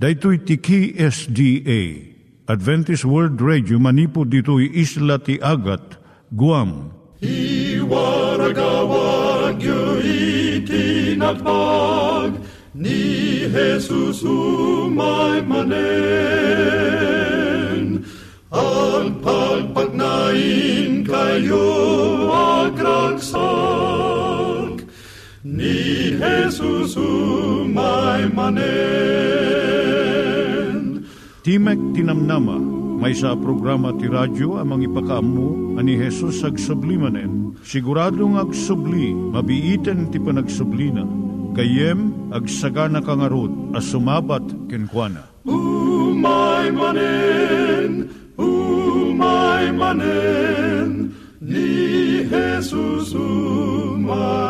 Daitui tiki SDA Adventist World Radio manipud ditui isla ti Agat Guam. I waragawag yu ni Jesus umay manen ang pagpagnain kayo agkansak ni Jesus umay manen Timek Tinamnama, may sa programa ti radyo amang ipakaamu ani Hesus ag sublimanen. Siguradong ag subli, mabiiten ti panagsublina. Kayem ag sagana kangarot as sumabat kenkwana. Umay manen, umay manen, ni Jesus umay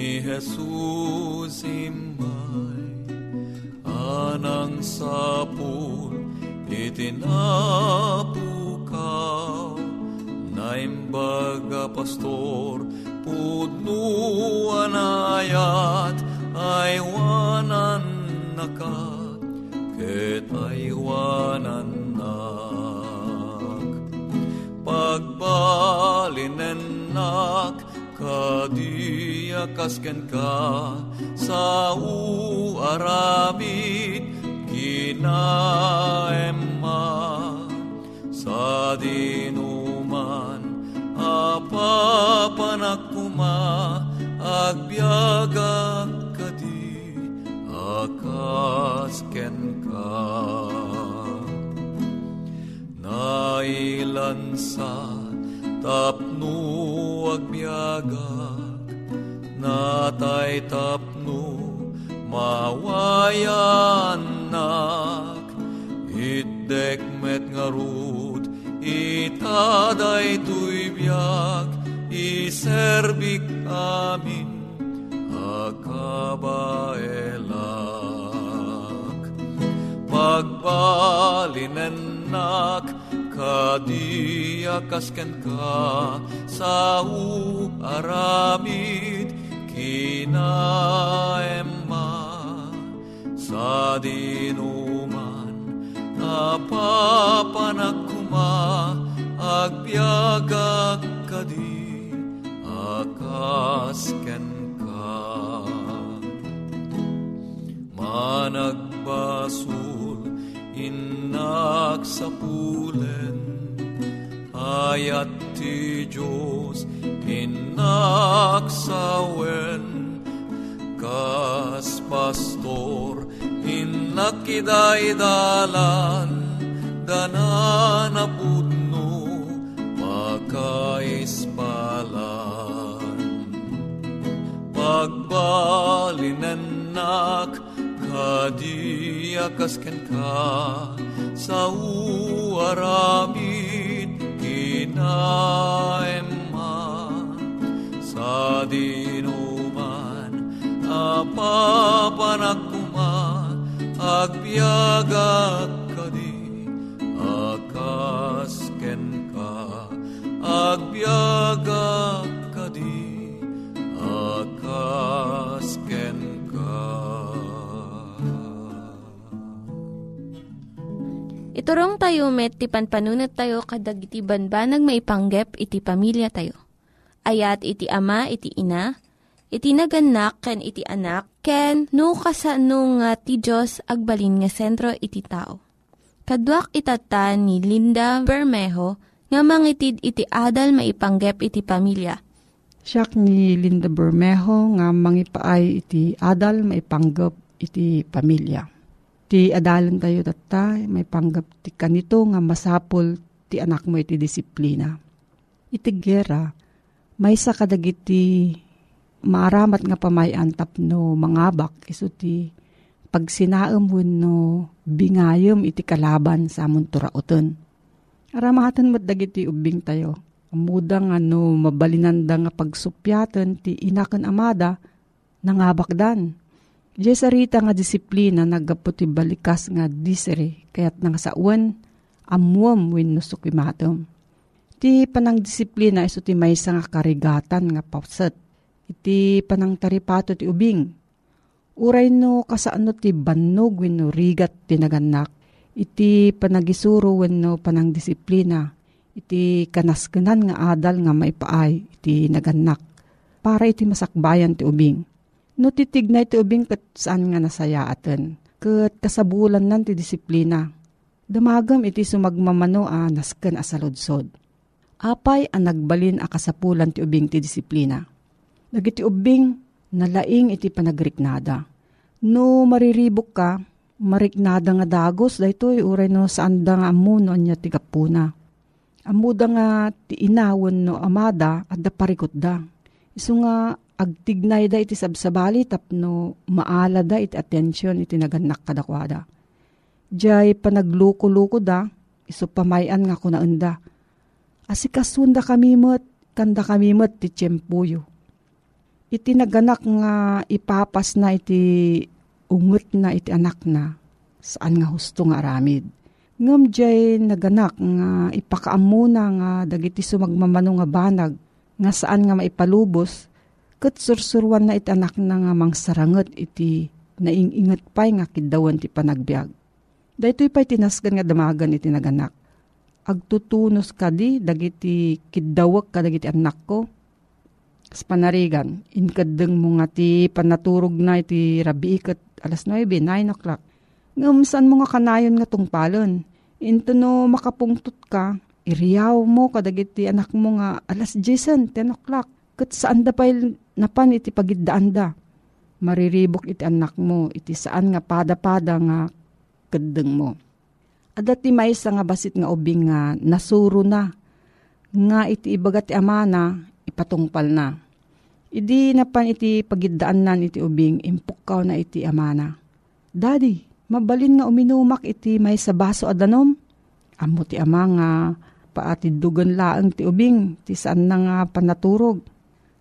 Ni Jesus imay Anang sapul itinapukaw Naimbaga pastor pudnuan ayat aywanan nakat ket kasken ka sa uaramid kinaemma sa dinuman apapanakuma agbyagak kadi akasken ka. Nailansa tapno agbyagak natay tapno mawayanak itdek met ngarud itaday tuybiak iserbik amin akabaelak pagbalinenak kadiakasken ka sa aramid kinaemma sa dinuman apapanakuma agbyagak kadi akasken ka. Managbasul inak sa pulen ayat ti Diyos inak sa wen kas pastor inakidaidalan danan na pudno makaispalan pagbalinenak kadiakasken ka sa uaramid agbyagak kadi akas ken ka agbyagak kadi akas ken ka Iturong tayo met, ti panpanunat tayo kadag iti banbanag maipanggep iti pamilya tayo. Ayat iti ama, iti ina, iti naganak, ken iti anak, ken no kasano nga ti Diyos agbalin nga sentro iti tao. Kaduak itata ni Linda Bermejo nga mangitid iti adal maipanggep iti pamilya. Siya ni Linda Bermejo nga mangipaay iti adal maipanggep iti pamilya ti adalan tayo tata, may panggap ti kanito nga masapol ti anak mo iti disiplina. Iti gera, may sa kadagiti maaramat nga pamayan tapno mangabak iso ti pag sinaam no bingayom iti kalaban sa amon turauton. Aramatan mo dagiti ubing tayo. Amudang ano mabalinanda nga pagsupyatan ti inakan amada nangabak dan Diyay sarita nga disiplina nagaputi balikas nga disere kayat nang sawan amuam win no sukimatom. Iti panang disiplina iso ti maysa nga karigatan nga pauset. Iti panang taripato ti ubing. Uray no kasano ti bannog win no rigat ti naganak. Iti panagisuro win no panang disiplina. Iti kanaskenan nga adal nga maipaay iti naganak. Para iti masakbayan ti ubing No titignay ti ubing kat saan nga nasaya atin. Kat kasabulan nan ti disiplina. Damagam iti sumagmamano a nasken asaludsod. Apay ang nagbalin a kasapulan ti ubing ti disiplina. Nagiti ubing nalaing iti panagriknada. No mariribok ka, mariknada nga dagos daytoy uray no saan da nga amuno niya ti kapuna. Amuda nga ti inawon no amada at da parikot da. Isu nga agtignay da iti sabsabali tapno maala da iti atensyon iti naganak kadakwada. Diyay panagluko-luko da, iso pamayan nga kunaanda. Asikasunda kami mo't, kanda kami mo't ti tiyempuyo. Iti naganak nga ipapas na iti ungot na iti anak na, saan nga husto nga aramid. Ngam jay naganak nga ipakaamuna nga dagiti sumagmamano nga banag, nga saan nga maipalubos, Kat sursurwan na iti anak na nga mang sarangot iti naingingat pa'y nga kidawan ti panagbiag. Dahito'y pa'y tinasgan nga damagan iti naganak. Agtutunos ka di, dagiti kidawak ka dagiti anak ko. Sa panarigan, inkadeng mo nga ti panaturog na iti rabi ikat alas 9, 9 o'clock. Ngamsan mo nga kanayon nga tungpalon. Into no makapungtot ka, iriyaw mo kadagiti anak mo nga alas 10, 10 o'clock. Kat saan da pa napan iti pagidaan da. Mariribok iti anak mo, iti saan nga pada-pada nga kadeng mo. Adat ti maysa nga basit nga ubing nga nasuro na, nga iti ibagat ti amana, ipatungpal na. Idi napan iti pagidaan nan iti ubing, impukaw na iti amana. Daddy, mabalin nga uminumak iti may sa baso adanom. Amo ti ama nga paati dugan laang ti ubing, ti saan na nga panaturog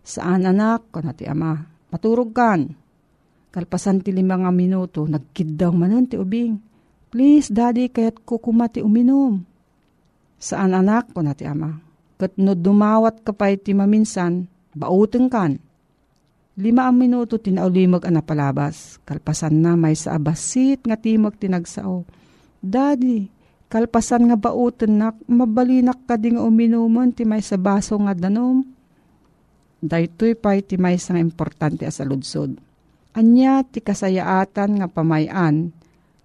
Saan anak, kana ti ama, maturog kan. Kalpasan ti lima nga minuto, nagkiddaw manan ti ubing. Please, daddy, kayat kukuma ti uminom. Saan anak, kuna ti ama. Kat no dumawat ka pa iti maminsan, bauteng kan. Lima ang minuto tinaulimag ang napalabas. Kalpasan na may sa abasit nga timag tinagsao. Daddy, kalpasan nga bauten nak, mabalinak ka di nga uminuman ti may sa baso nga danom daytoy pay ti may sang importante as aludsod. Anya ti kasayaatan nga pamayan,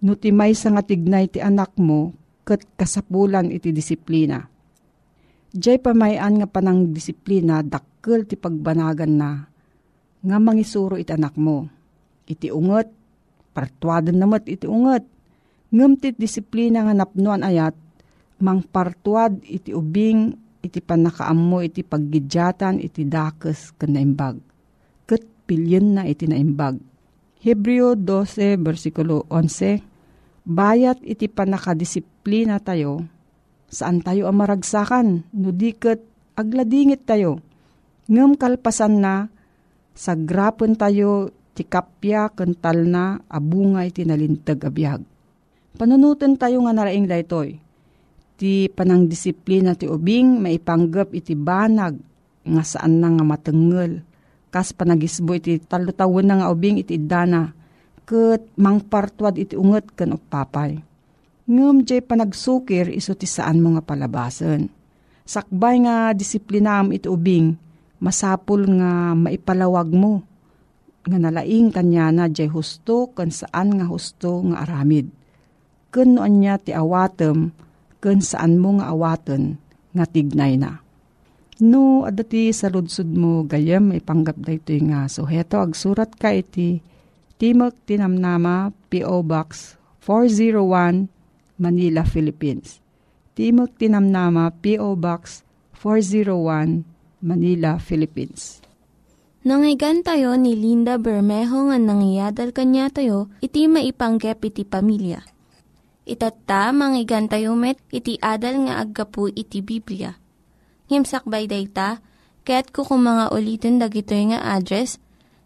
no ti may nga tignay ti anak mo, kat kasapulan iti disiplina. Diyay pamayan nga panang disiplina, dakkel ti pagbanagan na, nga mangisuro iti anak mo. Iti unget, partuadan namat iti unget. Ngem ti disiplina nga napnuan ayat, mang partuad iti ubing iti panakaammo iti paggidyatan iti dakes ken naimbag. Ket pilyen na iti naimbag. Hebreo 12 versikulo 11 Bayat iti panakadisiplina tayo, saan tayo ang maragsakan, no diket agladingit tayo. Ngem kalpasan na, sa grapon tayo ti kapya kental na abunga iti nalintag abiyag. Panunutan tayo nga naraing daytoy. Ti panang disiplina ti ubing maipanggap iti banag nga saan na nga matengel. Kas panagisbo iti talutawon na nga ubing iti dana ket mangpartwad iti unget ken upapay. Ngem jay panagsukir iso ti saan mo nga palabasen. Sakbay nga disiplinam iti ubing masapul nga maipalawag mo nga nalaing kanya na jay husto kan saan nga husto nga aramid. Kun anya ti awatem kun saan mo nga awaten nga tignay na. No, adati sa ludsud mo gayam ipanggap da ito nga. So heto, agsurat ka iti Timok Tinamnama, P.O. Box 401, Manila, Philippines. Timok Tinamnama, P.O. Box 401, Manila, Philippines. Nangyigan tayo ni Linda Bermejo nga nangyadal kanya tayo, iti maipanggep iti pamilya. Itatta, manggigan tayo met, iti adal nga aggapu iti Biblia. Ngimsakbay dayta, kaya't kukumanga ulitin dagito nga address,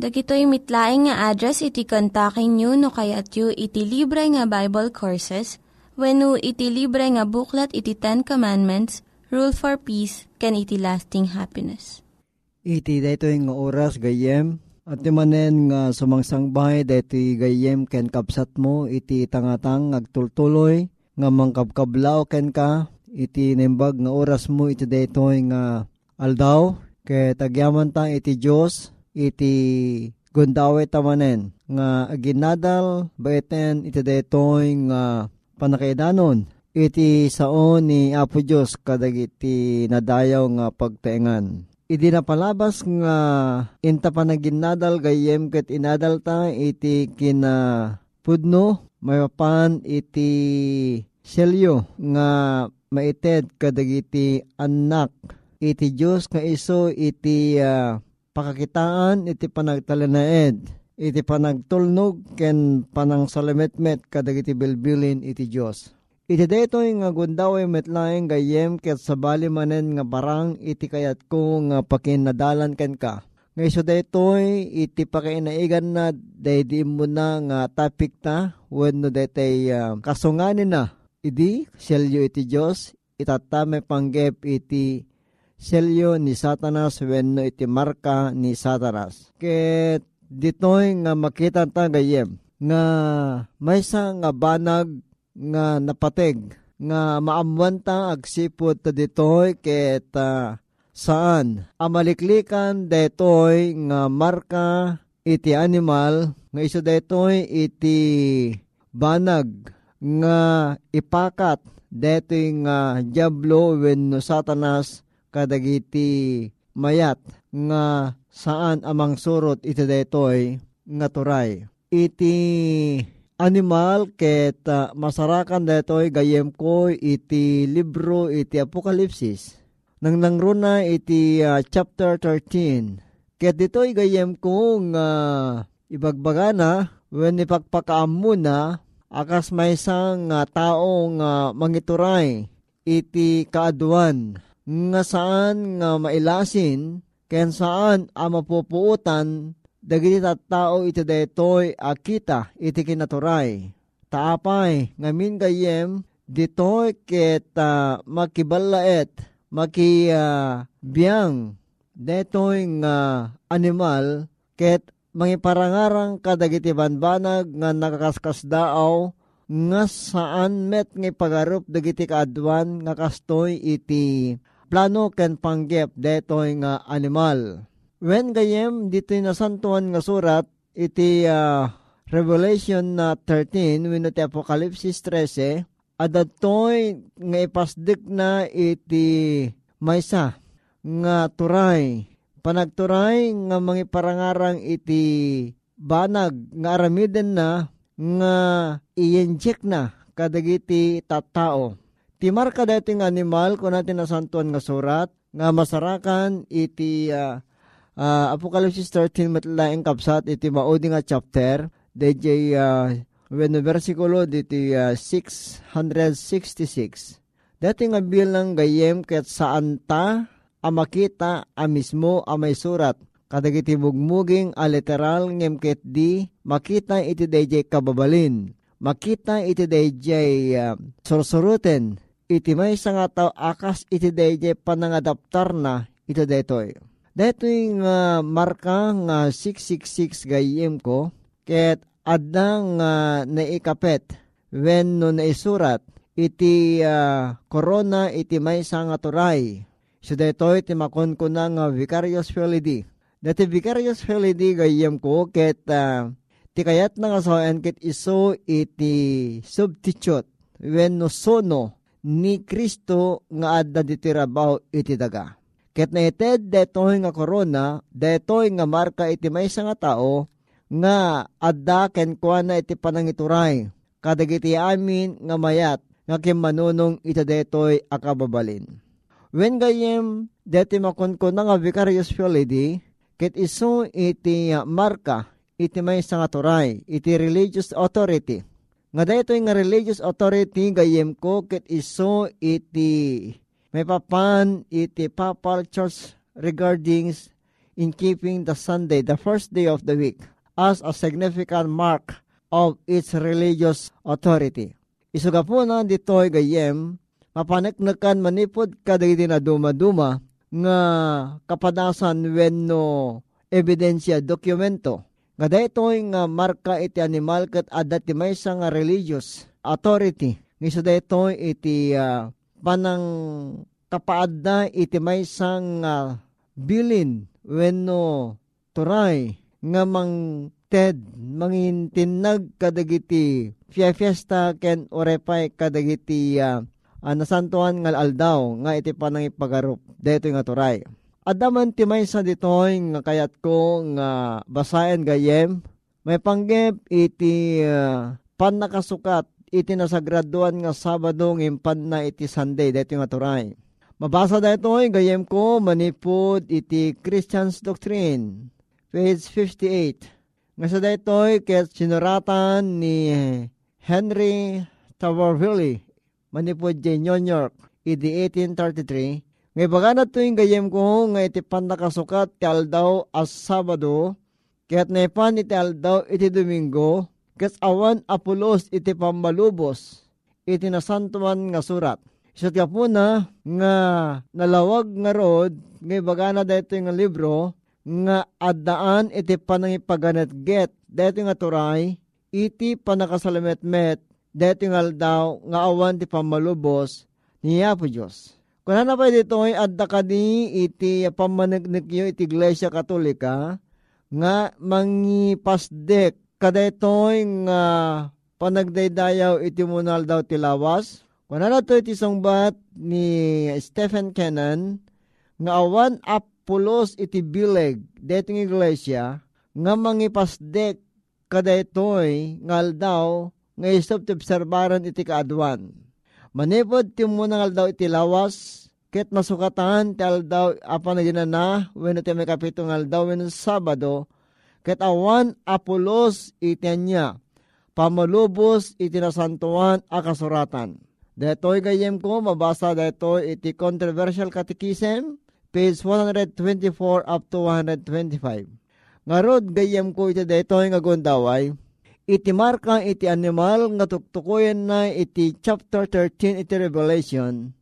Dagitoy mitlaing nga address iti kontakin nyo no kayat yu iti libre nga Bible Courses when iti libre nga buklat iti Ten Commandments, Rule for Peace, can iti lasting happiness. Iti daytoy nga oras gayem at manen nga sumangsangbay deti gayem ken kapsat mo iti tangatang agtultuloy nga mangkabkablaw ken ka iti nembag nga oras mo iti daytoy nga aldaw ket agyaman ta iti Dios iti gundawe tamanen nga ginadal baiten iti daytoy nga panakaidanon. Iti saon ni Apo Dios kadagiti nadayaw nga pagtaengan. Idi na palabas nga inta pa naginadal gayem ket inadal ta iti kina pudno mayapan iti selyo nga maited kadagiti anak. Iti Dios nga iso iti uh, pakakitaan iti panagtalanaed iti panagtulnog ken panang salametmet kadagiti bilbilin iti Dios Iti daytoy nga gundaway metlaeng gayem ket sabali manen nga barang iti kayat ko nga pakinadalan ken ka. Nga iso daytoy iti pakainaigan na daydi mo na nga topic ta wenno daytay uh, kasunganin na. Idi selyo iti Dios itatame panggep iti selyo ni Satanas wenno iti marka ni Satanas. Ket ditoy nga makita ta gayem nga maysa nga banag nga napateg nga maamwanta agsipod ta ditoy ket uh, saan amaliklikan detoy nga marka iti animal nga iso detoy iti banag nga ipakat detoy nga diablo wenno satanas kadagiti mayat nga saan amang surot iti detoy nga turay iti animal ket uh, masarakan detoy gayem ko iti libro iti Apokalipsis. Nang nangruna iti uh, chapter 13. Ket ditoy gayem ko nga uh, ibagbagana when ipagpakaam muna akas may isang uh, tao nga uh, mangituray iti kaaduan nga saan nga mailasin ken saan ang mapupuutan dagiti tao iti daytoy akita iti kinaturay. Taapay ngamin gayem ditoy ket uh, makibalaet maki uh, biyang detoy nga animal ket mangiparangarang kadagiti banbanag nga nakakaskas daaw nga saan met nga pagarup dagiti kaadwan nga kastoy iti plano ken panggep detoy nga animal When gayem dito nasantuan nga surat iti uh, Revelation na uh, 13 wenno ti Apokalipsis 13 adatoy nga ipasdik na iti maysa nga turay panagturay nga mangiparangarang iti banag nga aramiden na nga i-inject na kadagiti tattao. Ti marka dating animal kung natin nasantuan nga surat nga masarakan iti uh, uh, Apocalypse 13 matlaing kapsat iti maudi nga chapter. DJ uh, when versikulo diti uh, 666 Dati nga bilang gayem ket saan ta? Amakita a mismo a may surat kadagiti mugmuging a literal ngem ket di makita iti dayjay kababalin. Makita iti dayjay uh, sursuruten iti may nga tao akas iti dayjay panangadaptar na iti daytoy daytoy nga uh, marka nga 666 gayem ko ket adang uh, naikapet when no naisurat iti uh, corona iti may nga turay. So daytoy iti makon ko na nga vicarious felidi. Dati vicarious felidi gayem ko ket uh, ti kayat na nga saan ket iso iti substitute when no sono ni Kristo nga adda ditirabaw iti daga. Ket na ited detoy nga corona, detoy nga marka iti may nga tao nga adda ken kuana iti panangituray. Kadagiti amin nga mayat nga manunong ita detoy akababalin. When gayem deti makunkun nga vicarious fility, ket iso iti marka iti may nga turay, iti religious authority. Nga daytoy nga religious authority gayem ko ket iso iti may papan iti papal church regarding in keeping the Sunday, the first day of the week, as a significant mark of its religious authority. Isuga po na ditoy gayem, mapaneknekan manipod kadagiti na duma-duma nga kapadasan wenno ebidensya dokumento. Nga daytoy nga marka iti animal kat adat ti maysa nga religious authority. Ngisa daytoy iti uh, panang kapaadda iti maysa nga bilin wenno turay nga mang ted mangin tinag kadagiti fiesta ken orepay kadagiti uh, uh, nasantuan ngal aldaw nga iti panang ipagarup deto nga turay. Adaman ti may sa ditoy nga kayat ko nga basayan gayem. May panggep iti uh, pan nakasukat iti nasagraduan nga Sabado ngimpan na iti Sunday deto nga turay. Mabasa daytoy gayem ko manipod iti Christian's Doctrine page 58 nga sa daytoy ket sinuratan ni Henry Tawarville manipod jay New York idi 1833 ngay baga na to yung gayem ko nga iti pandakasukat ti aldaw as Sabado ket nepan iti aldaw iti Domingo ket awan apulos iti pambalubos iti nasantuan nga surat Isat ka po na nga nalawag nga rod ngay baga na dito yung libro nga addaan iti panangipaganat get deti nga turay iti panakasalamet-met deti nga daw nga awan ti pamalubos niya po Diyos. Kung na pa dito ay adda kadi iti pamanagnikyo iti Iglesia Katolika nga mangipasdek kadetoy nga panagdaydayaw iti munal daw tilawas. Kung na to iti songbat ni Stephen Kennan nga awan up pulos iti bileg detong iglesia nga mangipasdek kadaytoy ngal daw nga isop ti obserbaran iti kaadwan. Manipod ti muna ngal daw iti lawas ket masukatan ti aldaw apa na ginana wenno ti may kapito ngal daw wenno Sabado ket awan apulos iti anya pamalubos iti nasantuan a kasuratan. Detoy gayem ko mabasa detoy iti controversial catechism page 124 up to 125. Ngarod gayam ko iti daytoy nga gondaway, iti marka iti animal nga tuktukoyen na iti chapter 13 iti Revelation,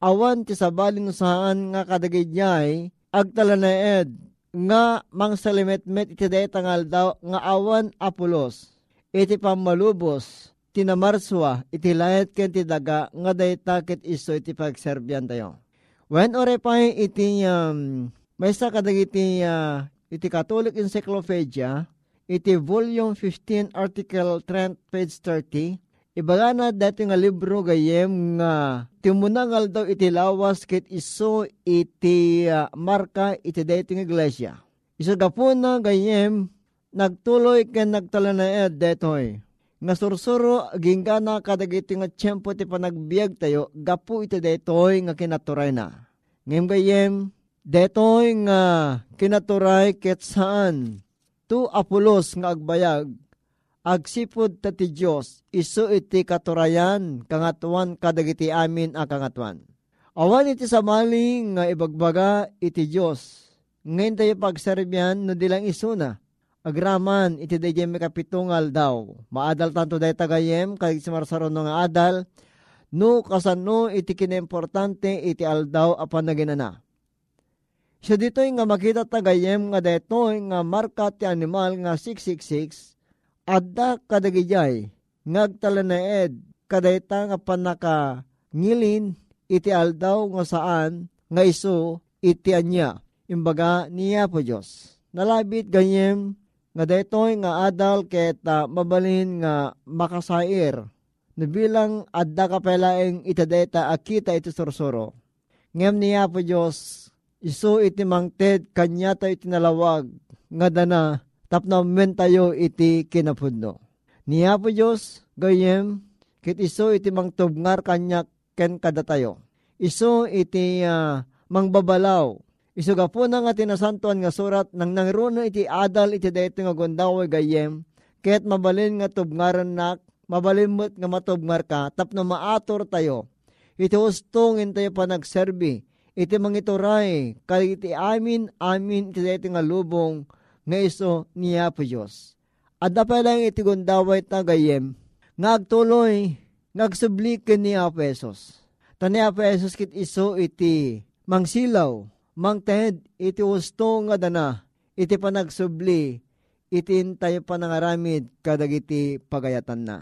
awan ti sabalin saan nga kadagidnyay, agtalanaed nga mang salimet-met iti daytangal daw nga awan apulos, iti pamalubos, tinamarswa, iti layat ken ti daga nga dayta ket iso iti pagserbyan tayo. When ore pa iti um, may sa kadagiti uh, iti Catholic Encyclopedia, iti volume 15 article 30 page 30, ibaga na dati nga libro gayem nga timunangal daw iti lawas ket iso iti uh, marka iti dating iglesia. Iso gapo na gayem nagtuloy ken nagtalanaed detoy. nga sursuro ginggana kadagiti nga tiyempo ti panagbiag tayo gapu iti detoy nga kinaturay na. Ngayon gayem, detoy nga kinaturay ket saan tu apulos nga agbayag agsipod ta ti Diyos iso iti katurayan kangatuan kadagiti amin a kangatuan. Awan iti samali nga ibagbaga iti Diyos. Ngayon tayo pagserbyan no dilang isuna agraman iti may kapitungal daw. Maadal tanto day tagayem kay simarsaron nga adal no kasano iti kinimportante iti aldaw apan naginana. Siya dito'y nga makita tagayem nga deto'y nga marka ti animal nga 666 adda kadagijay ngagtalaneed kadayta nga panaka ngilin iti aldaw nga saan nga iso iti anya imbaga niya po Diyos. Nalabit ganyem nga daytoy nga adal ket mabalin nga makasair nabilang adda kapelaeng itadeta akita iti sursuro. Ngem niya po Diyos, iso iti mangted kanya tayo itinalawag nga dana tapno men iti kinapudno. Niya po Diyos, gayem, kit iso iti mangtubngar kanya ken kada tayo. Iso iti uh, mangbabalaw Isuga po na nga tinasantuan nga surat nang nangruna iti adal iti dayto nga gondaway gayem ket mabalin nga tubngaran nak mabalimot nga matubngar ka tapno maator tayo. Iti ustong tayo pa nagserbi iti mangituray kay iti amin amin iti dayto nga lubong nga iso niya po Diyos. Pa lang iti gondaway ta gayem nga agtuloy ngagsublikin ni Apesos. Tani Apesos kit iso iti mangsilaw mangted iti usto nga dana iti panagsubli iti tayo panangaramid kadagiti pagayatan na.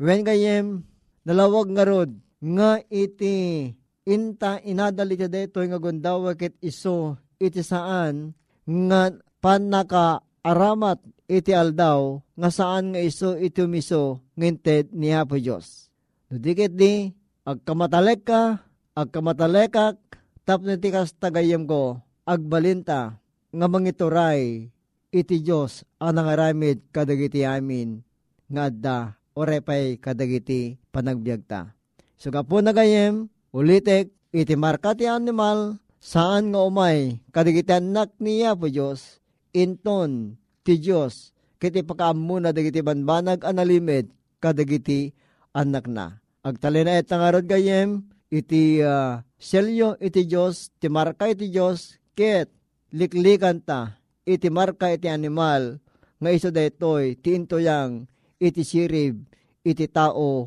When gayem nalawag nga rod nga iti inta inadal iti deto nga gundawa ket iso iti saan nga panaka aramat iti aldaw nga saan nga iso iti umiso nginted ni Apo Diyos. Dudikit di, agkamatalek ka, agkamatalekak, tapno ti kas tagayam ko, agbalinta, nga mangituray, iti Diyos ang nangaramid kadagiti amin, nga adda, orepay kadagiti panagbiagta. So kapo nagayem, ulitek, iti marka ti animal, saan nga umay, kadagiti anak niya po Diyos, inton ti Diyos, kiti pakaamu na dagiti banbanag analimid, kadagiti anak na. Agtalina et nangarod gayem, iti uh, selyo iti Diyos, ti marka iti Diyos, ket liklikan ta, iti marka iti animal, nga iso daytoy, ti intoyang, iti sirib, iti tao,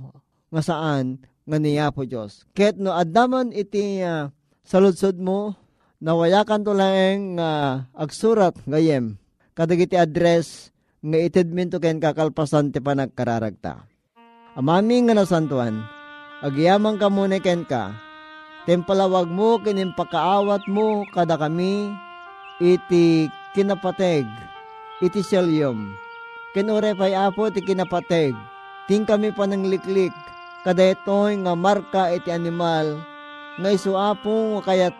nga saan, nga niya po Diyos. Ket no adaman iti uh, saludsod mo, nawayakan to lang uh, agsurat ngayem, kadagiti address, nga itidmin to ken kakalpasan ti panagkararagta. Amami nga nasantuan, agyamang ka muna ken ka, Tempalawag mo kinim pakaawat mo kada kami iti kinapateg iti selyom. Kinure pay apo iti kinapateg. Ting kami pa ito'y nga marka iti animal nga isuapong kayat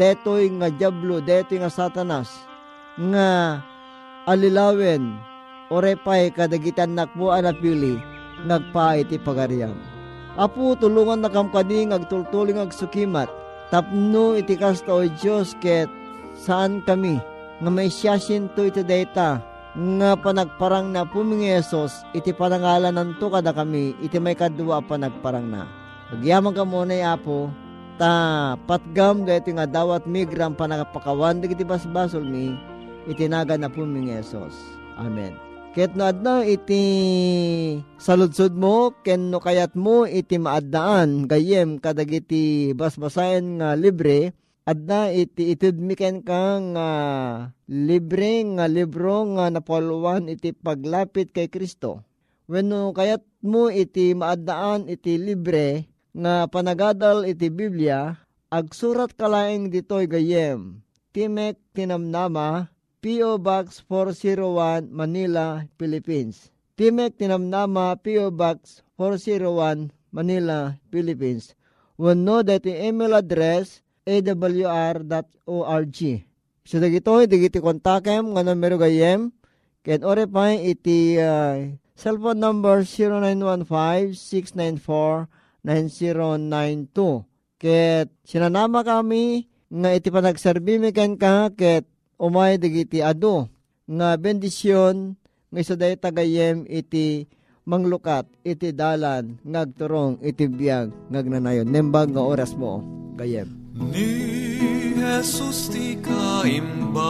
detoy nga jablo, detoy nga satanas nga alilawen orepay kadagitan nakbo anapili nagpa iti pagaryam. Apo tulungan na kam kadi agtultuling agsukimat. Tapno iti kasta o Diyos ket saan kami nga may siyasin to iti data nga panagparang na pumingi Yesus iti panangalan nanto kada kami iti may kadua panagparang na. Pagyaman ka muna apo ta patgam dahito nga dawat migram panagapakawan iti basbasol mi itinaga na pumingi Yesus. Amen. Ket no adna iti saludsod mo ken no kayat mo iti maaddaan gayem kadagiti basbasayan nga libre adna iti itudmiken ka nga libre nga libro nga napoluan iti paglapit kay Kristo. Wenno kayat mo iti maaddaan iti libre nga panagadal iti Biblia agsurat kalaeng ditoy gayem. Timek tinamnama P.O. Box 401 Manila, Philippines. Timek Tinamnama P.O. Box 401 Manila, Philippines. Wano dati email address awr.org. So dagito digiti kontakem nga numero gayem ken ore pa iti uh, Cellphone number 0915-694-9092. Ket sinanama kami nga iti panagserbi mi ken ka ket umay digiti adu nga bendisyon nga isa day tagayem iti manglukat iti dalan ngagturong iti biyag ngagnanayon nembag nga oras mo gayem Ni Jesus ti kaimbagan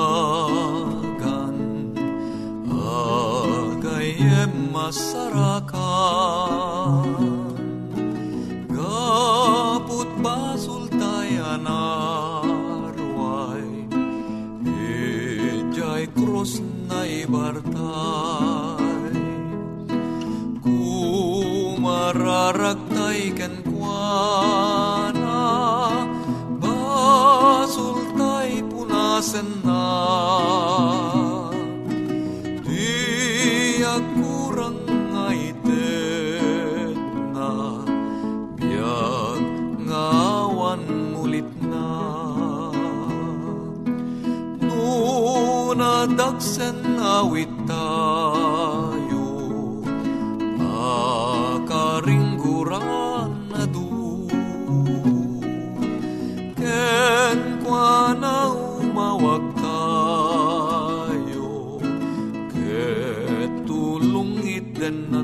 Agayem masarakan And.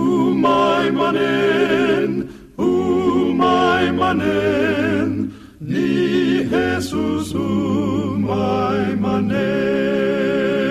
manen, umay manen, ni Jesus umay manen.